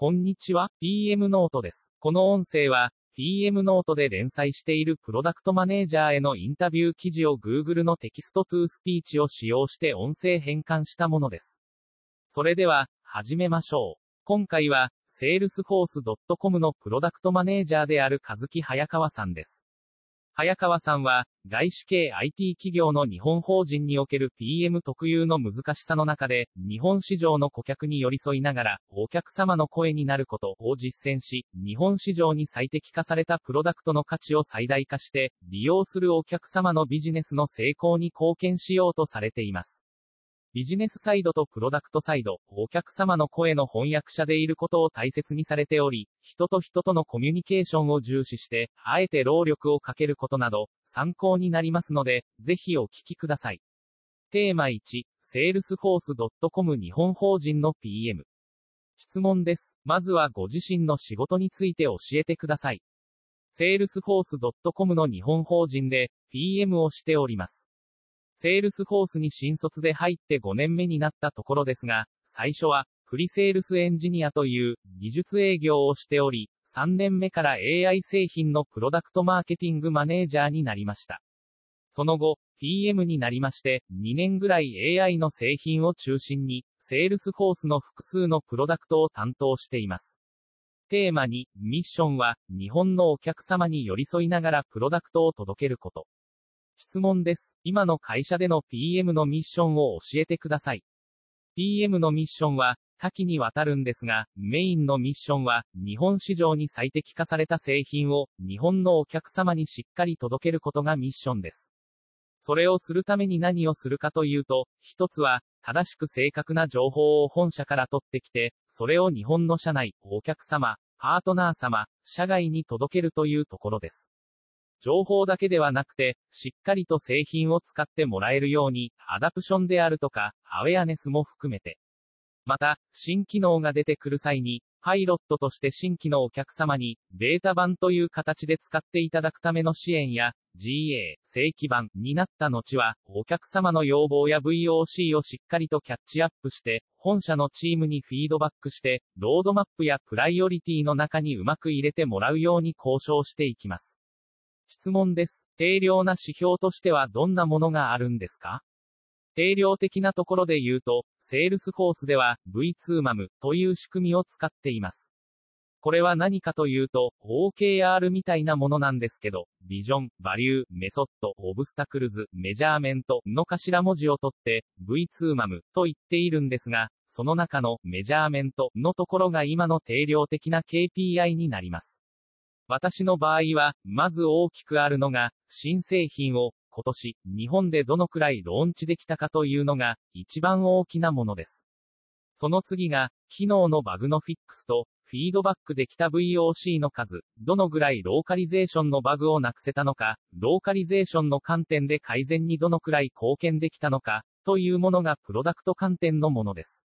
こんにちは、PM ノートです。この音声は、PM ノートで連載しているプロダクトマネージャーへのインタビュー記事を Google の Text-to-Speech を使用して音声変換したものです。それでは、始めましょう。今回は、salesforce.com のプロダクトマネージャーである和木早川さんです。早川さんは、外資系 IT 企業の日本法人における PM 特有の難しさの中で、日本市場の顧客に寄り添いながら、お客様の声になることを実践し、日本市場に最適化されたプロダクトの価値を最大化して、利用するお客様のビジネスの成功に貢献しようとされています。ビジネスサイドとプロダクトサイド、お客様の声の翻訳者でいることを大切にされており、人と人とのコミュニケーションを重視して、あえて労力をかけることなど、参考になりますので、ぜひお聞きください。テーマ1、salesforce.com 日本法人の PM。質問です。まずはご自身の仕事について教えてください。salesforce.com の日本法人で PM をしております。セールスフォースに新卒で入って5年目になったところですが、最初は、プリセールスエンジニアという技術営業をしており、3年目から AI 製品のプロダクトマーケティングマネージャーになりました。その後、PM になりまして、2年ぐらい AI の製品を中心に、セールスフォースの複数のプロダクトを担当しています。テーマ2、ミッションは、日本のお客様に寄り添いながらプロダクトを届けること。質問です。今の会社での PM のミッションを教えてください。PM のミッションは、多岐にわたるんですが、メインのミッションは、日本市場に最適化された製品を、日本のお客様にしっかり届けることがミッションです。それをするために何をするかというと、一つは、正しく正確な情報を本社から取ってきて、それを日本の社内、お客様、パートナー様、社外に届けるというところです。情報だけではなくて、しっかりと製品を使ってもらえるように、 adoption であるとか、 awareness も含めて。また、新機能が出てくる際に、パイロットとして新規のお客様に、ベータ版という形で使っていただくための支援や、GA、正規版になった後は、お客様の要望や VOC をしっかりとキャッチアップして、本社のチームにフィードバックして、ロードマップやプライオリティの中にうまく入れてもらうように交渉していきます。質問です。定量な指標としてはどんなものがあるんですか？定量的なところで言うと、セールスフォースでは V2MAM という仕組みを使っています。これは何かというと、OKR みたいなものなんですけど、ビジョン、バリュー、メソッド、 obstacles、 measurement の頭文字を取って、V2MAM と言っているんですが、その中の measurement のところが今の定量的な KPI になります。私の場合は、まず大きくあるのが、新製品を、今年、日本でどのくらいローンチできたかというのが、一番大きなものです。その次が、機能のバグのフィックスと、フィードバックできた VOC の数、どのぐらいローカリゼーションのバグをなくせたのか、ローカリゼーションの観点で改善にどのくらい貢献できたのか、というものがプロダクト観点のものです。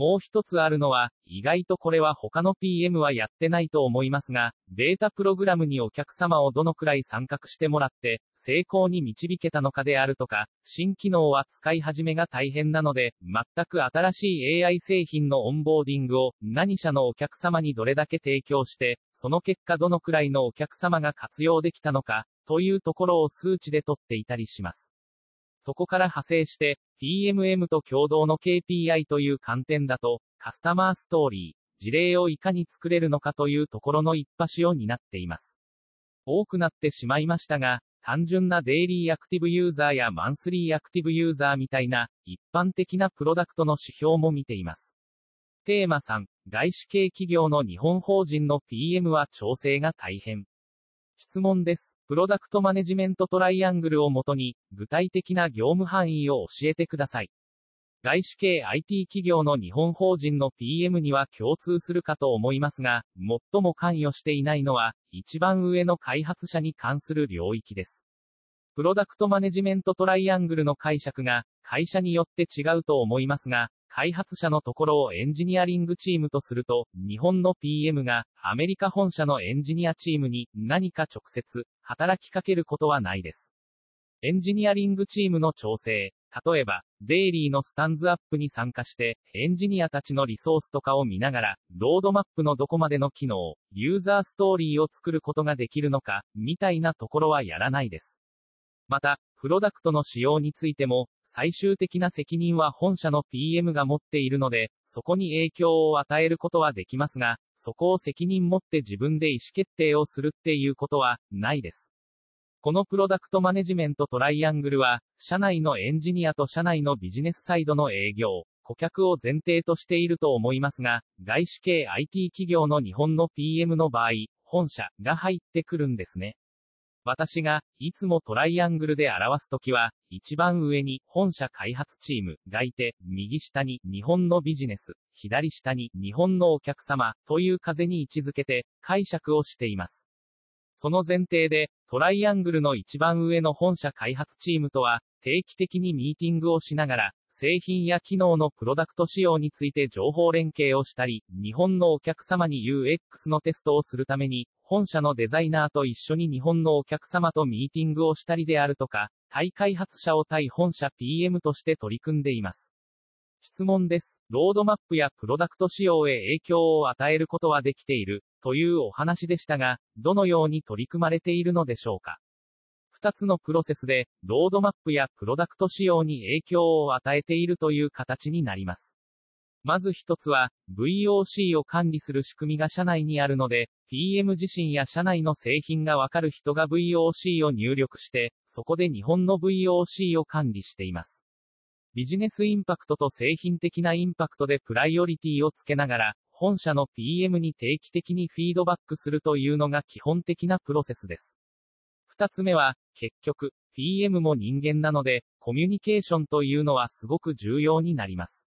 もう一つあるのは、意外とこれは他の PM はやってないと思いますが、データプログラムにお客様をどのくらい参画してもらって、成功に導けたのかであるとか、新機能は使い始めが大変なので、全く新しい AI 製品のオンボーディングを何社のお客様にどれだけ提供して、その結果どのくらいのお客様が活用できたのか、というところを数値で取っていたりします。そこから派生して、PMM と共同の KPI という観点だと、カスタマーストーリー、事例をいかに作れるのかというところの一端を担っています。多くなってしまいましたが、単純なデイリーアクティブユーザーやマンスリーアクティブユーザーみたいな、一般的なプロダクトの指標も見ています。テーマ3、外資系企業の日本法人の PM は調整が大変。質問です。プロダクトマネジメントトライアングルをもとに、具体的な業務範囲を教えてください。外資系 IT 企業の日本法人の PM には共通するかと思いますが、最も関与していないのは、一番上の開発者に関する領域です。プロダクトマネジメントトライアングルの解釈が、会社によって違うと思いますが、開発者のところをエンジニアリングチームとすると、日本の PM がアメリカ本社のエンジニアチームに何か直接働きかけることはないです。エンジニアリングチームの調整、例えば、デイリーのスタンズアップに参加して、エンジニアたちのリソースとかを見ながら、ロードマップのどこまでの機能、ユーザーストーリーを作ることができるのか、みたいなところはやらないです。また、プロダクトの使用についても、最終的な責任は本社の PM が持っているので、そこに影響を与えることはできますが、そこを責任持って自分で意思決定をするっていうことは、ないです。このプロダクトマネジメントトライアングルは、社内のエンジニアと社内のビジネスサイドの営業、顧客を前提としていると思いますが、外資系 IT 企業の日本の PM の場合、本社が入ってくるんですね。私が、いつもトライアングルで表すときは、一番上に、本社開発チームがいて、右下に、日本のビジネス、左下に、日本のお客様、という風に位置づけて、解釈をしています。その前提で、トライアングルの一番上の本社開発チームとは、定期的にミーティングをしながら、製品や機能のプロダクト仕様について情報連携をしたり、日本のお客様に UX のテストをするために、本社のデザイナーと一緒に日本のお客様とミーティングをしたりであるとか、対開発者を対本社 PM として取り組んでいます。質問です。ロードマップやプロダクト仕様へ影響を与えることはできている。というお話でしたが、どのように取り組まれているのでしょうか？二つのプロセスで、ロードマップやプロダクト仕様に影響を与えているという形になります。まず一つは、VOC を管理する仕組みが社内にあるので、PM 自身や社内の製品がわかる人が VOC を入力して、そこで日本の VOC を管理しています。ビジネスインパクトと製品的なインパクトでプライオリティをつけながら、本社の PM に定期的にフィードバックするというのが基本的なプロセスです。二つ目は、結局、PM も人間なので、コミュニケーションというのはすごく重要になります。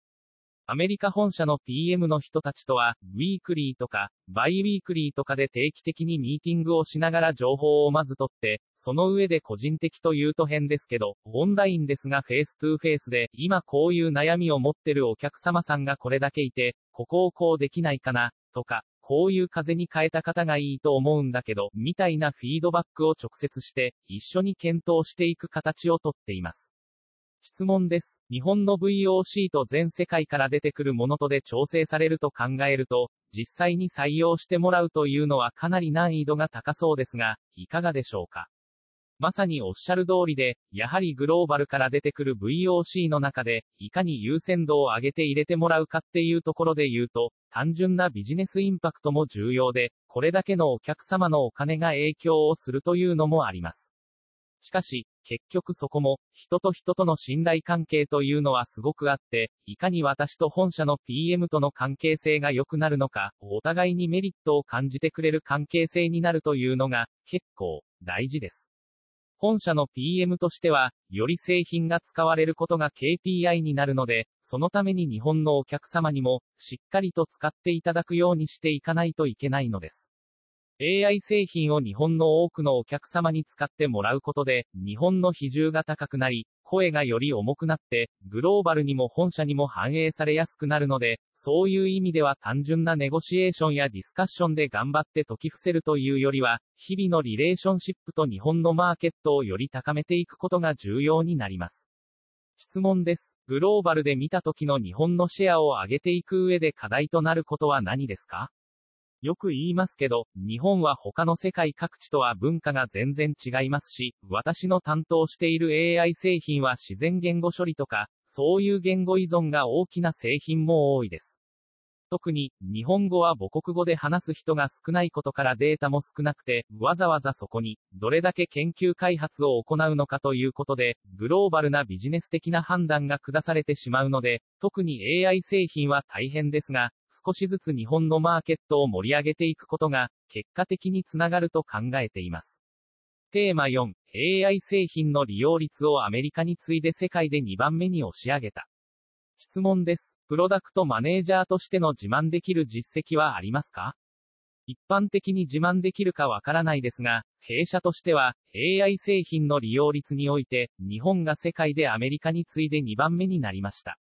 アメリカ本社の PM の人たちとは、ウィークリーとか、バイウィークリーとかで定期的にミーティングをしながら情報をまず取って、その上で個人的というと変ですけど、オンラインですがフェイストゥーフェイスで、今こういう悩みを持ってるお客様さんがこれだけいて、ここをこうできないかな、とか、こういう風に変えた方がいいと思うんだけど、みたいなフィードバックを直接して、一緒に検討していく形をとっています。質問です。日本の VOC と全世界から出てくるものとで調整されると考えると、実際に採用してもらうというのはかなり難易度が高そうですが、いかがでしょうか？まさにおっしゃる通りで、やはりグローバルから出てくる VOC の中で、いかに優先度を上げて入れてもらうかっていうところで言うと、単純なビジネスインパクトも重要で、これだけのお客様のお金が影響をするというのもあります。しかし、結局そこも、人と人との信頼関係というのはすごくあって、いかに私と本社の PM との関係性が良くなるのか、お互いにメリットを感じてくれる関係性になるというのが、結構、大事です。本社の PM としては、より製品が使われることが KPI になるので、そのために日本のお客様にも、しっかりと使っていただくようにしていかないといけないのです。AI 製品を日本の多くのお客様に使ってもらうことで、日本の比重が高くなり、声がより重くなって、グローバルにも本社にも反映されやすくなるので、そういう意味では単純なネゴシエーションやディスカッションで頑張って解き伏せるというよりは、日々のリレーションシップと日本のマーケットをより高めていくことが重要になります。質問です。グローバルで見た時の日本のシェアを上げていく上で課題となることは何ですか？よく言いますけど、日本は他の世界各地とは文化が全然違いますし、私の担当している AI 製品は自然言語処理とか、そういう言語依存が大きな製品も多いです。特に、日本語は母国語で話す人が少ないことからデータも少なくて、わざわざそこに、どれだけ研究開発を行うのかということで、グローバルなビジネス的な判断が下されてしまうので、特に AI 製品は大変ですが、少しずつ日本のマーケットを盛り上げていくことが、結果的につながると考えています。テーマ4、AI 製品の利用率をアメリカに次いで世界で2番目に押し上げた。質問です。プロダクトマネージャーとしての自慢できる実績はありますか？一般的に自慢できるかわからないですが、弊社としては、AI 製品の利用率において、日本が世界でアメリカに次いで2番目になりました。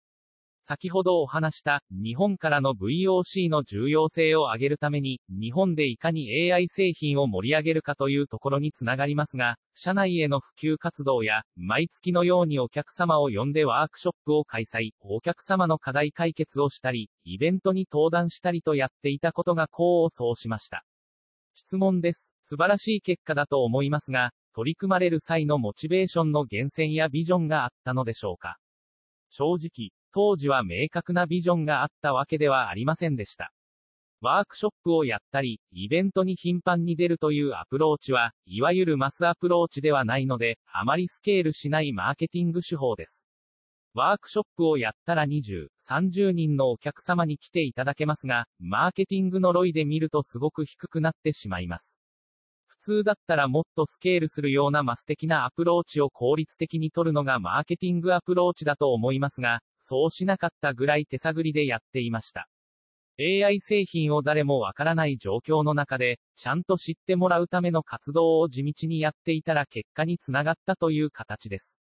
先ほどお話した日本からの VOC の重要性を上げるために日本でいかに AI 製品を盛り上げるかというところにつながりますが、社内への普及活動や毎月のようにお客様を呼んでワークショップを開催、お客様の課題解決をしたり、イベントに登壇したりとやっていたことが功を奏しました。質問です。素晴らしい結果だと思いますが、取り組まれる際のモチベーションの源泉やビジョンがあったのでしょうか正直、当時は明確なビジョンがあったわけではありませんでした。ワークショップをやったり、イベントに頻繁に出るというアプローチは、いわゆるマスアプローチではないので、あまりスケールしないマーケティング手法です。ワークショップをやったら20、30人のお客様に来ていただけますが、マーケティングの ROI で見るとすごく低くなってしまいます。普通だったらもっとスケールするようなマス的なアプローチを効率的に取るのがマーケティングアプローチだと思いますが、そうしなかったぐらい手探りでやっていました。AI 製品を誰もわからない状況の中で、ちゃんと知ってもらうための活動を地道にやっていたら結果につながったという形です。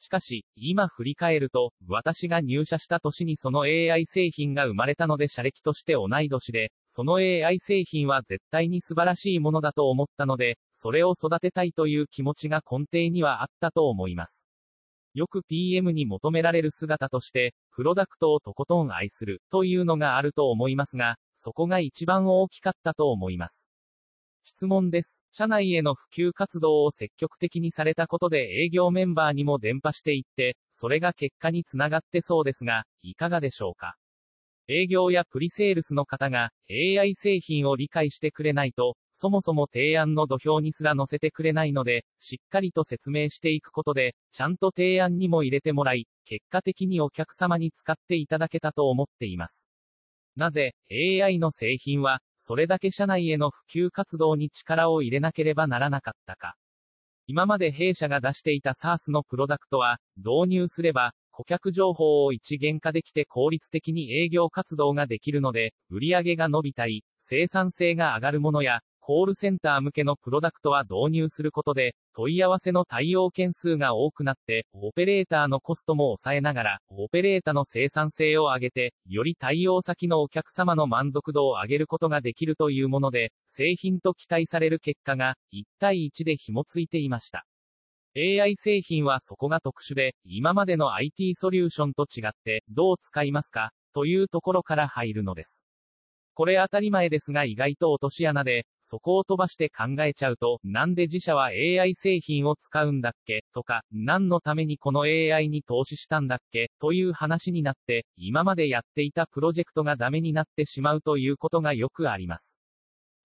しかし、今振り返ると、私が入社した年にその AI 製品が生まれたので社歴として同い年で、その AI 製品は絶対に素晴らしいものだと思ったので、それを育てたいという気持ちが根底にはあったと思います。よく PM に求められる姿として、プロダクトをとことん愛する、というのがあると思いますが、そこが一番大きかったと思います。質問です。社内への普及活動を積極的にされたことで営業メンバーにも伝播していって、それが結果につながってそうですが、いかがでしょうか？営業やプリセールスの方が AI 製品を理解してくれないと、そもそも提案の土俵にすら載せてくれないので、しっかりと説明していくことで、ちゃんと提案にも入れてもらい、結果的にお客様に使っていただけたと思っています。なぜ、AI の製品は、それだけ社内への普及活動に力を入れなければならなかったか。今まで弊社が出していた SARS のプロダクトは、導入すれば、顧客情報を一元化できて効率的に営業活動ができるので、売上が伸びたり、生産性が上がるものや、コールセンター向けのプロダクトは導入することで、問い合わせの対応件数が多くなって、オペレーターのコストも抑えながら、オペレーターの生産性を上げて、より対応先のお客様の満足度を上げることができるというもので、製品と期待される結果が、1対1で紐ついていました。AI 製品はそこが特殊で、今までの IT ソリューションと違って、どう使いますか？というところから入るのです。これ当たり前ですが意外と落とし穴で、そこを飛ばして考えちゃうと、なんで自社は AI 製品を使うんだっけ？とか、何のためにこの AI に投資したんだっけ？という話になって、今までやっていたプロジェクトがダメになってしまうということがよくあります。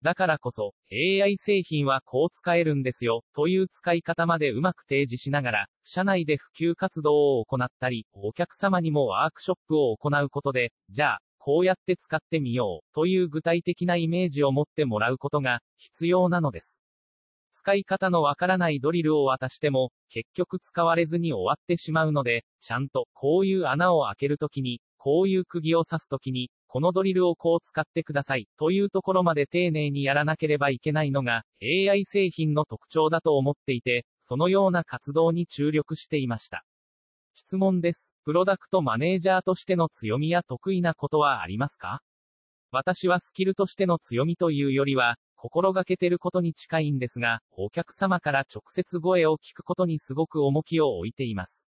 だからこそ、AI 製品はこう使えるんですよ、という使い方までうまく提示しながら、社内で普及活動を行ったり、お客様にもワークショップを行うことで、じゃあ、こうやって使ってみよう、という具体的なイメージを持ってもらうことが必要なのです。使い方のわからないドリルを渡しても、結局使われずに終わってしまうので、ちゃんと、こういう穴を開けるときに、こういう釘を刺すときに、このドリルをこう使ってください、というところまで丁寧にやらなければいけないのが、AI 製品の特徴だと思っていて、そのような活動に注力していました。質問です。プロダクトマネージャーとしての強みや得意なことはありますか？私はスキルとしての強みというよりは、心がけてることに近いんですが、お客様から直接声を聞くことにすごく重きを置いています。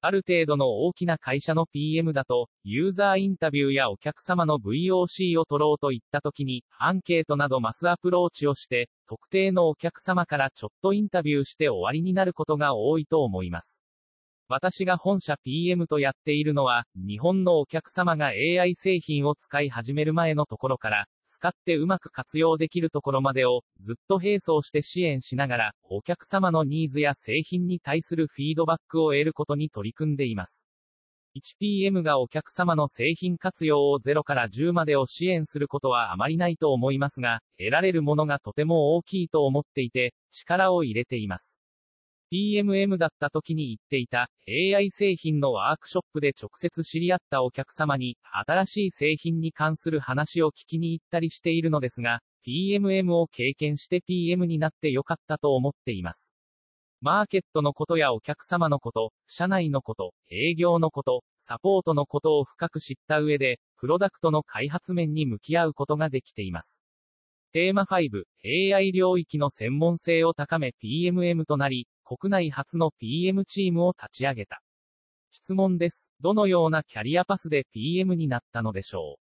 ある程度の大きな会社の PM だと、ユーザーインタビューやお客様の VOC を取ろうといった時に、アンケートなどマスアプローチをして、特定のお客様からちょっとインタビューして終わりになることが多いと思います。私が本社 PM とやっているのは、日本のお客様が AI 製品を使い始める前のところから、使ってうまく活用できるところまでを、ずっと並走して支援しながら、お客様のニーズや製品に対するフィードバックを得ることに取り組んでいます。1PM がお客様の製品活用を0から10までを支援することはあまりないと思いますが、得られるものがとても大きいと思っていて、力を入れています。PMM だった時に言っていた AI 製品のワークショップで直接知り合ったお客様に新しい製品に関する話を聞きに行ったりしているのですが、PMM を経験して PM になってよかったと思っています。マーケットのことやお客様のこと、社内のこと、営業のこと、サポートのことを深く知った上で、プロダクトの開発面に向き合うことができています。テーマ5、AI 領域の専門性を高め PMM となり、国内初の PM チームを立ち上げた。質問です。どのようなキャリアパスで PM になったのでしょう？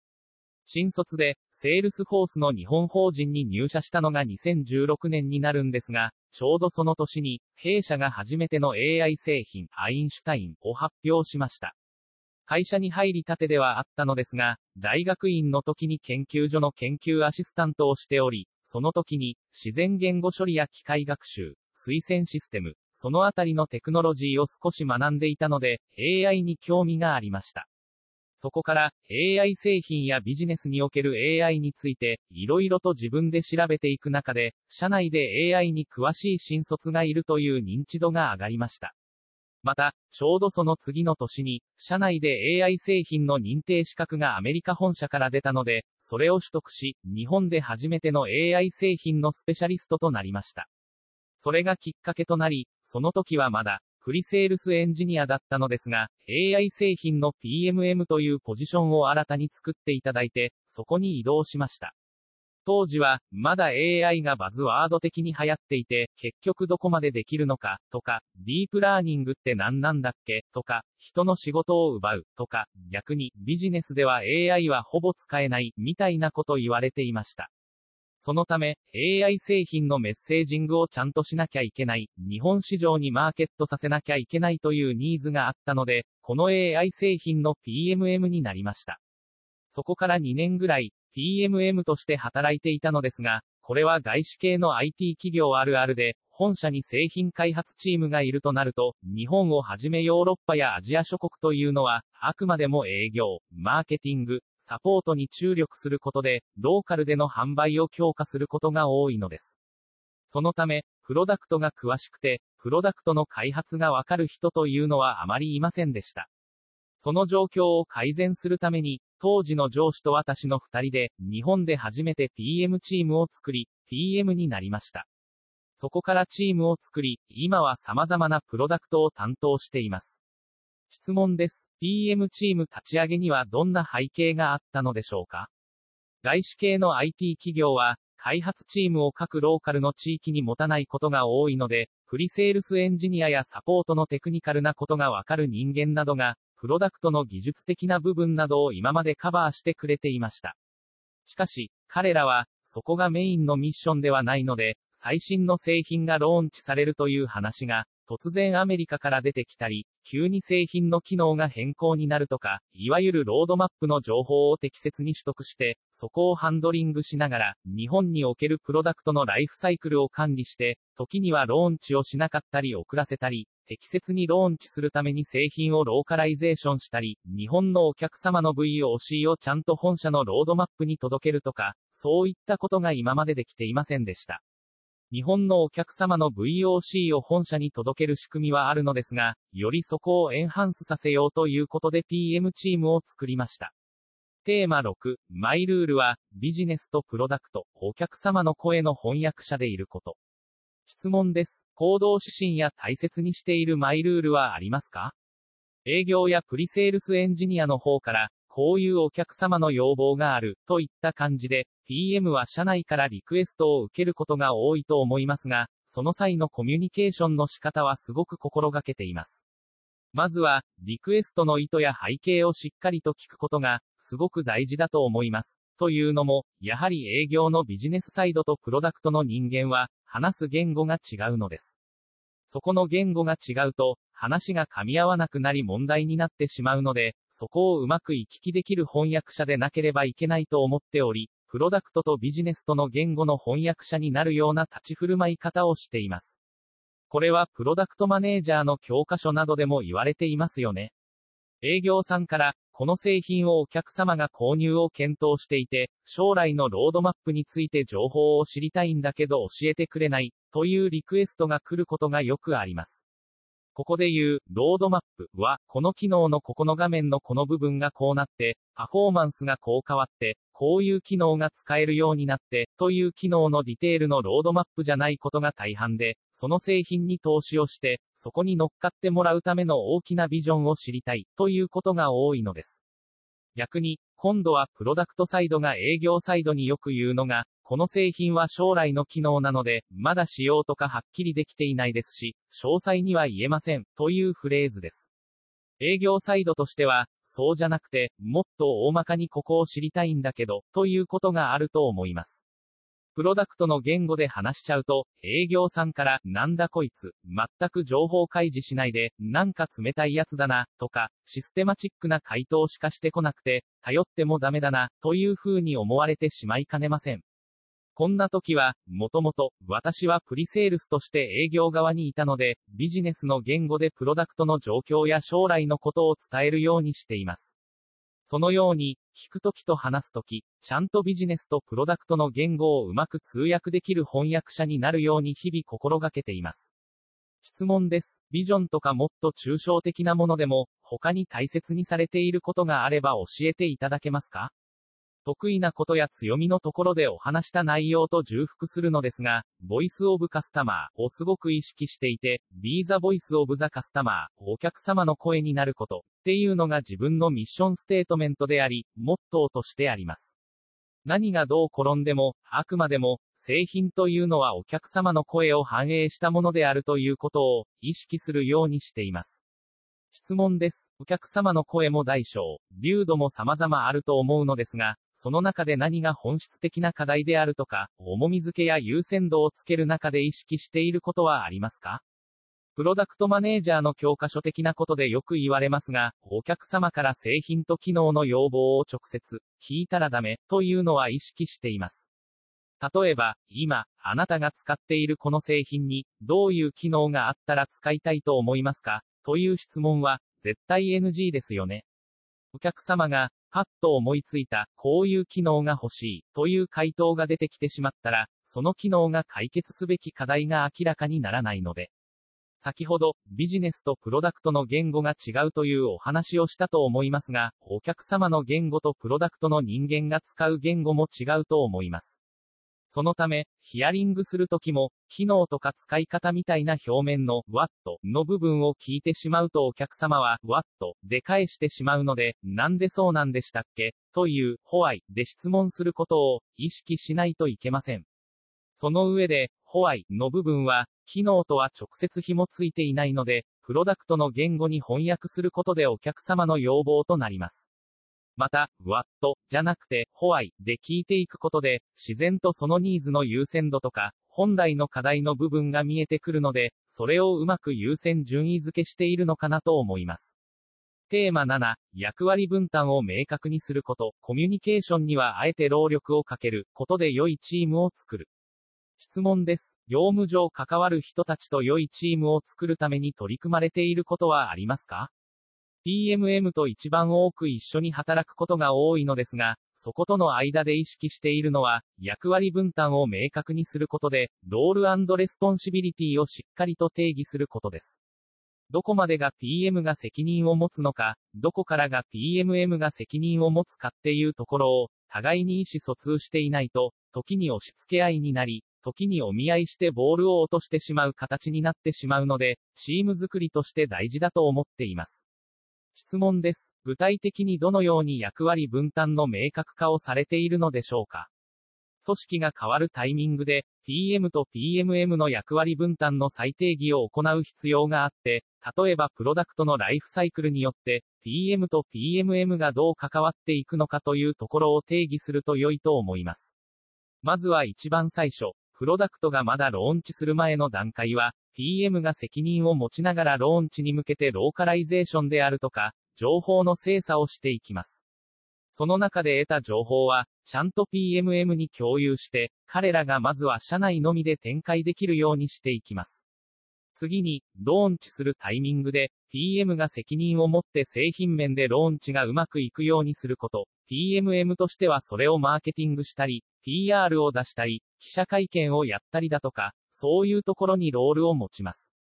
新卒で、セールスフォースの日本法人に入社したのが2016年になるんですが、ちょうどその年に、弊社が初めての AI 製品、アインシュタインを発表しました。会社に入りたてではあったのですが、大学院の時に研究所の研究アシスタントをしており、その時に、自然言語処理や機械学習、推薦システム、そのあたりのテクノロジーを少し学んでいたので、AI に興味がありました。そこから、AI 製品やビジネスにおける AI について、色々と自分で調べていく中で、社内で AI に詳しい新卒がいるという認知度が上がりました。また、ちょうどその次の年に、社内で AI 製品の認定資格がアメリカ本社から出たので、それを取得し、日本で初めての AI 製品のスペシャリストとなりました。それがきっかけとなり、その時はまだ、フリセールスエンジニアだったのですが、AI 製品の PMM というポジションを新たに作っていただいて、そこに移動しました。当時は、まだ AI がバズワード的に流行っていて、結局どこまでできるのか、とか、ディープラーニングって何なんだっけ、とか、人の仕事を奪う、とか、逆に、ビジネスでは AI はほぼ使えない、みたいなこと言われていました。そのため、AI 製品のメッセージングをちゃんとしなきゃいけない、日本市場にマーケットさせなきゃいけないというニーズがあったので、この AI 製品の PMM になりました。そこから2年ぐらい、PMM として働いていたのですが、これは外資系の IT 企業あるあるで、本社に製品開発チームがいるとなると、日本をはじめヨーロッパやアジア諸国というのは、あくまでも営業、マーケティング、サポートに注力することで、ローカルでの販売を強化することが多いのです。そのため、プロダクトが詳しくて、プロダクトの開発がわかる人というのはあまりいませんでした。その状況を改善するために、当時の上司と私の二人で、日本で初めて PM チームを作り、PM になりました。そこからチームを作り、今は様々なプロダクトを担当しています。質問です。PM チーム立ち上げにはどんな背景があったのでしょうか？外資系の IT 企業は、開発チームを各ローカルの地域に持たないことが多いので、プリセールスエンジニアやサポートのテクニカルなことがわかる人間などが、プロダクトの技術的な部分などを今までカバーしてくれていました。しかし、彼らは、そこがメインのミッションではないので、最新の製品がローンチされるという話が、突然アメリカから出てきたり、急に製品の機能が変更になるとか、いわゆるロードマップの情報を適切に取得して、そこをハンドリングしながら、日本におけるプロダクトのライフサイクルを管理して、時にはローンチをしなかったり遅らせたり、適切にローンチするために製品をローカライゼーションしたり、日本のお客様の VOC をちゃんと本社のロードマップに届けるとか、そういったことが今までできていませんでした。日本のお客様の VOC を本社に届ける仕組みはあるのですが、よりそこをエンハンスさせようということで PM チームを作りました。テーマ6、マイルールは、ビジネスとプロダクト、お客様の声の翻訳者でいること。質問です。行動指針や大切にしているマイルールはありますか？営業やプリセールスエンジニアの方から、こういうお客様の要望がある、といった感じで、PM は社内からリクエストを受けることが多いと思いますが、その際のコミュニケーションの仕方はすごく心がけています。まずは、リクエストの意図や背景をしっかりと聞くことが、すごく大事だと思います。というのも、やはり営業のビジネスサイドとプロダクトの人間は、話す言語が違うのです。そこの言語が違うと、話が噛み合わなくなり問題になってしまうので、そこをうまく行き来できる翻訳者でなければいけないと思っており、プロダクトとビジネスとの言語の翻訳者になるような立ち振る舞い方をしています。これはプロダクトマネージャーの教科書などでも言われていますよね。営業さんから、この製品をお客様が購入を検討していて、将来のロードマップについて情報を知りたいんだけど教えてくれない、というリクエストが来ることがよくあります。ここで言う、ロードマップは、この機能のここの画面のこの部分がこうなって、パフォーマンスがこう変わって、こういう機能が使えるようになって、という機能のディテールのロードマップじゃないことが大半で、その製品に投資をして、そこに乗っかってもらうための大きなビジョンを知りたい、ということが多いのです。逆に、今度はプロダクトサイドが営業サイドによく言うのが、この製品は将来の機能なので、まだ仕様とかはっきりできていないですし、詳細には言えません、というフレーズです。営業サイドとしては、そうじゃなくて、もっと大まかにここを知りたいんだけど、ということがあると思います。プロダクトの言語で話しちゃうと、営業さんから、なんだこいつ、全く情報開示しないで、なんか冷たいやつだな、とか、システマチックな回答しかしてこなくて、頼ってもダメだな、という風に思われてしまいかねません。こんな時は、もともと、私はプリセールスとして営業側にいたので、ビジネスの言語でプロダクトの状況や将来のことを伝えるようにしています。そのように、聞くときと話すとき、ちゃんとビジネスとプロダクトの言語をうまく通訳できる翻訳者になるように日々心がけています。質問です。ビジョンとかもっと抽象的なものでも、他に大切にされていることがあれば教えていただけますか？得意なことや強みのところでお話した内容と重複するのですが、ボイスオブカスタマーをすごく意識していて、be the voice of the customer、お客様の声になること、っていうのが自分のミッションステートメントであり、モットーとしてあります。何がどう転んでも、あくまでも、製品というのはお客様の声を反映したものであるということを、意識するようにしています。質問です。お客様の声も大小、流度も様々あると思うのですが、その中で何が本質的な課題であるとか、重み付けや優先度をつける中で意識していることはありますか？プロダクトマネージャーの教科書的なことでよく言われますが、お客様から製品と機能の要望を直接、聞いたらダメ、というのは意識しています。例えば、今、あなたが使っているこの製品に、どういう機能があったら使いたいと思いますか？という質問は、絶対 NG ですよね。お客様が、パッと思いついた、こういう機能が欲しい、という回答が出てきてしまったら、その機能が解決すべき課題が明らかにならないので。先ほど、ビジネスとプロダクトの言語が違うというお話をしたと思いますが、お客様の言語とプロダクトの人間が使う言語も違うと思います。そのため、ヒアリングするときも、機能とか使い方みたいな表面の What の部分を聞いてしまうとお客様は What で返してしまうので、なんでそうなんでしたっけ？という、ホワイで質問することを意識しないといけません。その上で、ホワイの部分は、機能とは直接紐ついていないので、プロダクトの言語に翻訳することでお客様の要望となります。また、what じゃなくて、why で聞いていくことで、自然とそのニーズの優先度とか、本来の課題の部分が見えてくるので、それをうまく優先順位付けしているのかなと思います。テーマ7、役割分担を明確にすること、コミュニケーションにはあえて労力をかけることで良いチームを作る。質問です。業務上関わる人たちと良いチームを作るために取り組まれていることはありますか？PMM と一番多く一緒に働くことが多いのですが、そことの間で意識しているのは、役割分担を明確にすることで、ロールレスポンシビリティをしっかりと定義することです。どこまでが PM が責任を持つのか、どこからが PMM が責任を持つかっていうところを、互いに意思疎通していないと、時に押し付け合いになり、時にお見合いしてボールを落としてしまう形になってしまうので、チーム作りとして大事だと思っています。質問です。具体的にどのように役割分担の明確化をされているのでしょうか？組織が変わるタイミングで、PM と PMM の役割分担の再定義を行う必要があって、例えばプロダクトのライフサイクルによって、PM と PMM がどう関わっていくのかというところを定義すると良いと思います。まずは一番最初、プロダクトがまだローンチする前の段階は、PM が責任を持ちながらローンチに向けてローカライゼーションであるとか、情報の精査をしていきます。その中で得た情報は、ちゃんと PMM に共有して、彼らがまずは社内のみで展開できるようにしていきます。次に、ローンチするタイミングで、PM が責任を持って製品面でローンチがうまくいくようにすること、PMM としてはそれをマーケティングしたり、PR を出したり、記者会見をやったりだとか、そういうところにロールを持ちます。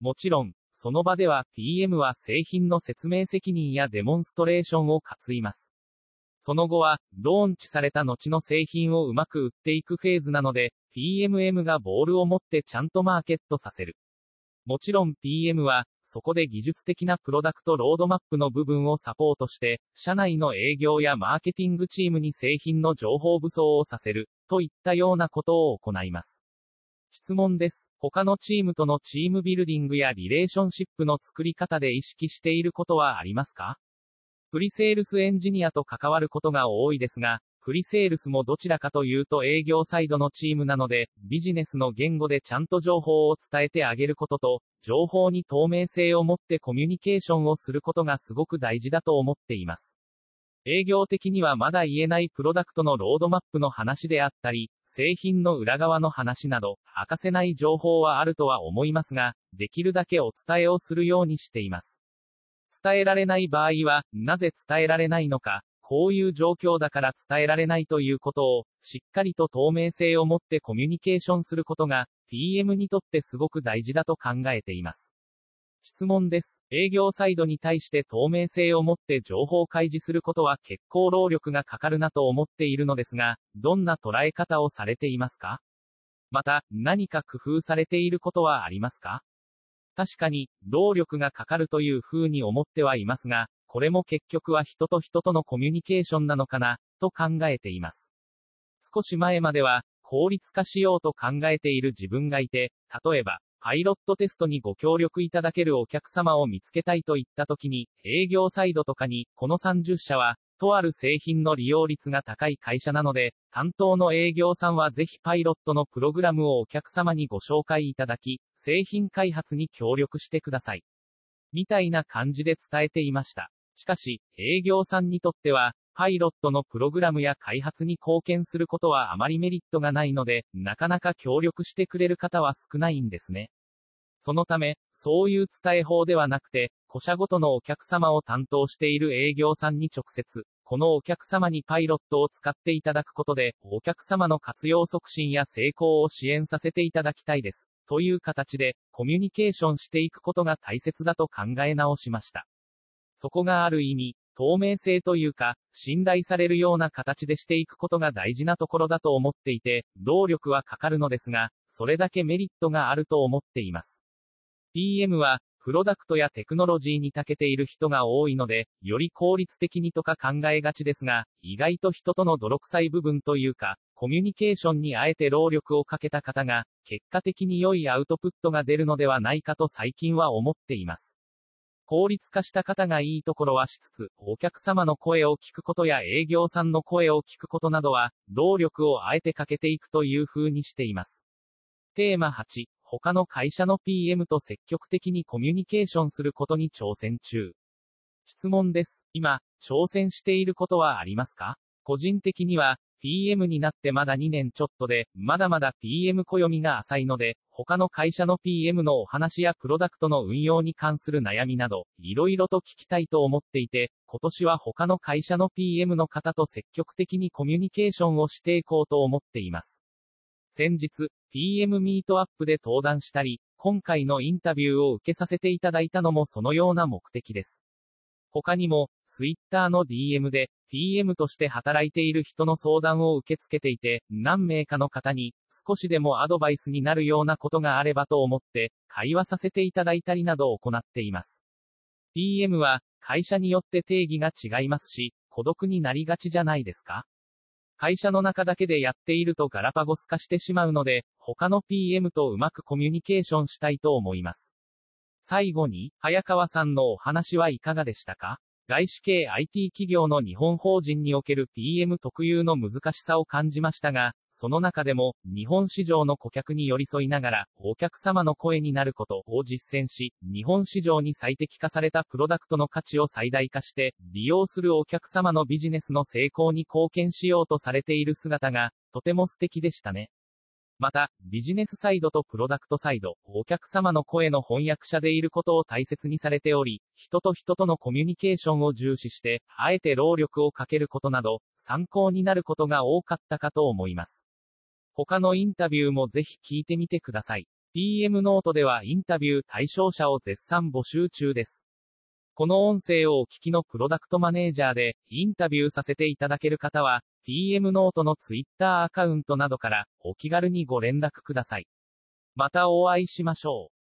もちろん、その場では PM は製品の説明責任やデモンストレーションを担います。その後は、ローンチされた後の製品をうまく売っていくフェーズなので、PMM がボールを持ってちゃんとマーケットさせる。もちろん PM は、そこで技術的なプロダクトロードマップの部分をサポートして、社内の営業やマーケティングチームに製品の情報武装をさせる、といったようなことを行います。質問です。他のチームとのチームビルディングやリレーションシップの作り方で意識していることはありますか？プリセールスエンジニアと関わることが多いですが、プリセールスもどちらかというと営業サイドのチームなので、ビジネスの言語でちゃんと情報を伝えてあげることと、情報に透明性を持ってコミュニケーションをすることがすごく大事だと思っています。営業的にはまだ言えないプロダクトのロードマップの話であったり、製品の裏側の話など、明かせない情報はあるとは思いますが、できるだけお伝えをするようにしています。伝えられない場合は、なぜ伝えられないのか、こういう状況だから伝えられないということを、しっかりと透明性を持ってコミュニケーションすることが、PM にとってすごく大事だと考えています。質問です。営業サイドに対して透明性を持って情報開示することは結構労力がかかるなと思っているのですが、どんな捉え方をされていますか？また、何か工夫されていることはありますか？確かに、労力がかかるという風に思ってはいますが、これも結局は人と人とのコミュニケーションなのかな、と考えています。少し前までは、効率化しようと考えている自分がいて、例えば、パイロットテストにご協力いただけるお客様を見つけたいといった時に、営業サイドとかに、この30社は、とある製品の利用率が高い会社なので、担当の営業さんはぜひパイロットのプログラムをお客様にご紹介いただき、製品開発に協力してください。みたいな感じで伝えていました。しかし、営業さんにとっては、パイロットのプログラムや開発に貢献することはあまりメリットがないので、なかなか協力してくれる方は少ないんですね。そのため、そういう伝え法ではなくて、個社ごとのお客様を担当している営業さんに直接、このお客様にパイロットを使っていただくことで、お客様の活用促進や成功を支援させていただきたいです。という形で、コミュニケーションしていくことが大切だと考え直しました。そこがある意味、透明性というか、信頼されるような形でしていくことが大事なところだと思っていて、労力はかかるのですが、それだけメリットがあると思っています。PM は、プロダクトやテクノロジーに長けている人が多いので、より効率的にとか考えがちですが、意外と人との泥臭い部分というか、コミュニケーションにあえて労力をかけた方が、結果的に良いアウトプットが出るのではないかと最近は思っています。効率化した方がいいところはしつつ、お客様の声を聞くことや営業さんの声を聞くことなどは、労力をあえてかけていくという風にしています。テーマ8、他の会社の PM と積極的にコミュニケーションすることに挑戦中。質問です。今、挑戦していることはありますか？個人的には、PM になってまだ2年ちょっとで、まだまだ PM 暦が浅いので、他の会社の PM のお話やプロダクトの運用に関する悩みなど、いろいろと聞きたいと思っていて、今年は他の会社の PM の方と積極的にコミュニケーションをしていこうと思っています。先日、PM ミートアップで登壇したり、今回のインタビューを受けさせていただいたのもそのような目的です。他にも、Twitter の DM で、PM として働いている人の相談を受け付けていて、何名かの方に、少しでもアドバイスになるようなことがあればと思って、会話させていただいたりなどを行っています。PM は、会社によって定義が違いますし、孤独になりがちじゃないですか？会社の中だけでやっているとガラパゴス化してしまうので、他の PM とうまくコミュニケーションしたいと思います。最後に、早川さんのお話はいかがでしたか？外資系 IT 企業の日本法人における PM 特有の難しさを感じましたが、その中でも、日本市場の顧客に寄り添いながら、お客様の声になることを実践し、日本市場に最適化されたプロダクトの価値を最大化して、利用するお客様のビジネスの成功に貢献しようとされている姿が、とても素敵でしたね。また、ビジネスサイドとプロダクトサイド、お客様の声の翻訳者でいることを大切にされており、人と人とのコミュニケーションを重視して、あえて労力をかけることなど、参考になることが多かったかと思います。他のインタビューもぜひ聞いてみてください。PM ノートではインタビュー対象者を絶賛募集中です。この音声をお聞きのプロダクトマネージャーで、インタビューさせていただける方は、PM ノートの Twitter アカウントなどから、お気軽にご連絡ください。またお会いしましょう。